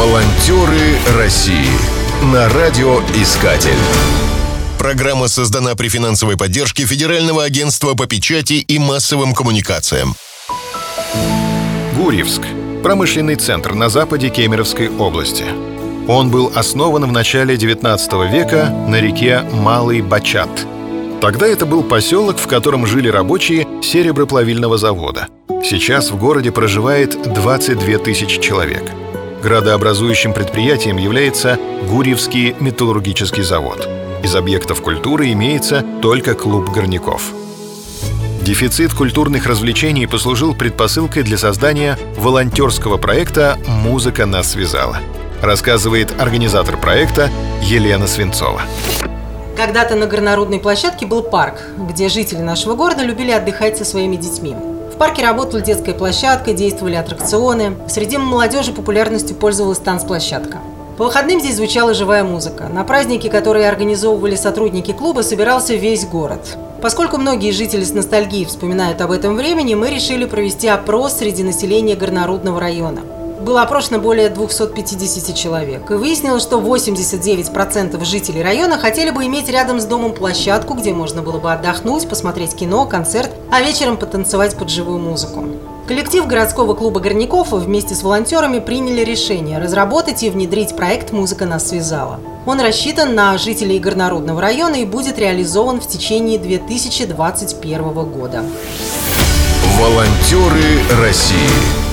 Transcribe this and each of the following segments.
Волонтеры России на радиоискатель. Программа создана при финансовой поддержке Федерального агентства по печати и массовым коммуникациям. Гурьевск – промышленный центр на западе Кемеровской области. Он был основан в начале 19 века на реке Малый Бачат. Тогда это был поселок, в котором жили рабочие сереброплавильного завода. Сейчас в городе проживает 22 тысячи человек – Градообразующим предприятием является Гурьевский металлургический завод. Из объектов культуры имеется только клуб горняков. Дефицит культурных развлечений послужил предпосылкой для создания волонтерского проекта «Музыка нас связала», рассказывает организатор проекта Елена Свинцова. Когда-то на горнорудной площадке был парк, где жители нашего города любили отдыхать со своими детьми парке работала детская площадка, действовали аттракционы. Среди молодежи популярностью пользовалась танцплощадка. По выходным здесь звучала живая музыка. На праздники, которые организовывали сотрудники клуба, собирался весь город. Поскольку многие жители с ностальгией вспоминают об этом времени, мы решили провести опрос среди населения Горнорудного района было опрошено более 250 человек. И выяснилось, что 89% жителей района хотели бы иметь рядом с домом площадку, где можно было бы отдохнуть, посмотреть кино, концерт, а вечером потанцевать под живую музыку. Коллектив городского клуба горняков вместе с волонтерами приняли решение разработать и внедрить проект «Музыка нас связала». Он рассчитан на жителей Горнорудного района и будет реализован в течение 2021 года. Волонтеры России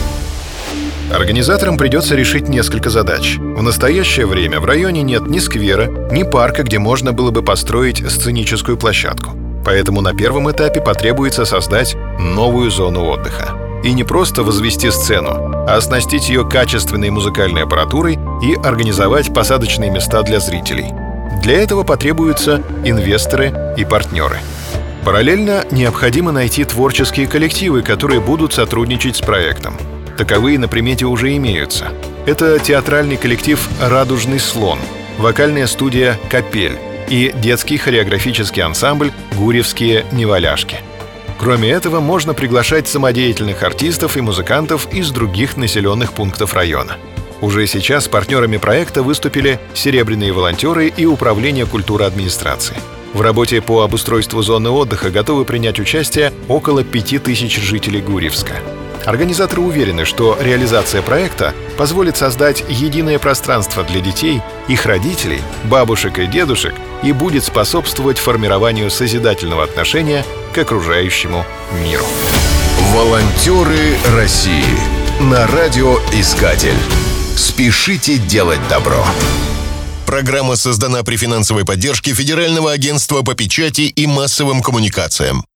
Организаторам придется решить несколько задач. В настоящее время в районе нет ни сквера, ни парка, где можно было бы построить сценическую площадку. Поэтому на первом этапе потребуется создать новую зону отдыха. И не просто возвести сцену, а оснастить ее качественной музыкальной аппаратурой и организовать посадочные места для зрителей. Для этого потребуются инвесторы и партнеры. Параллельно необходимо найти творческие коллективы, которые будут сотрудничать с проектом. Таковые на примете уже имеются. Это театральный коллектив «Радужный слон», вокальная студия «Капель» и детский хореографический ансамбль «Гурьевские неваляшки». Кроме этого, можно приглашать самодеятельных артистов и музыкантов из других населенных пунктов района. Уже сейчас партнерами проекта выступили серебряные волонтеры и Управление культуры администрации. В работе по обустройству зоны отдыха готовы принять участие около 5000 жителей Гурьевска. Организаторы уверены, что реализация проекта позволит создать единое пространство для детей, их родителей, бабушек и дедушек и будет способствовать формированию созидательного отношения к окружающему миру. Волонтеры России на радиоискатель. Спешите делать добро. Программа создана при финансовой поддержке Федерального агентства по печати и массовым коммуникациям.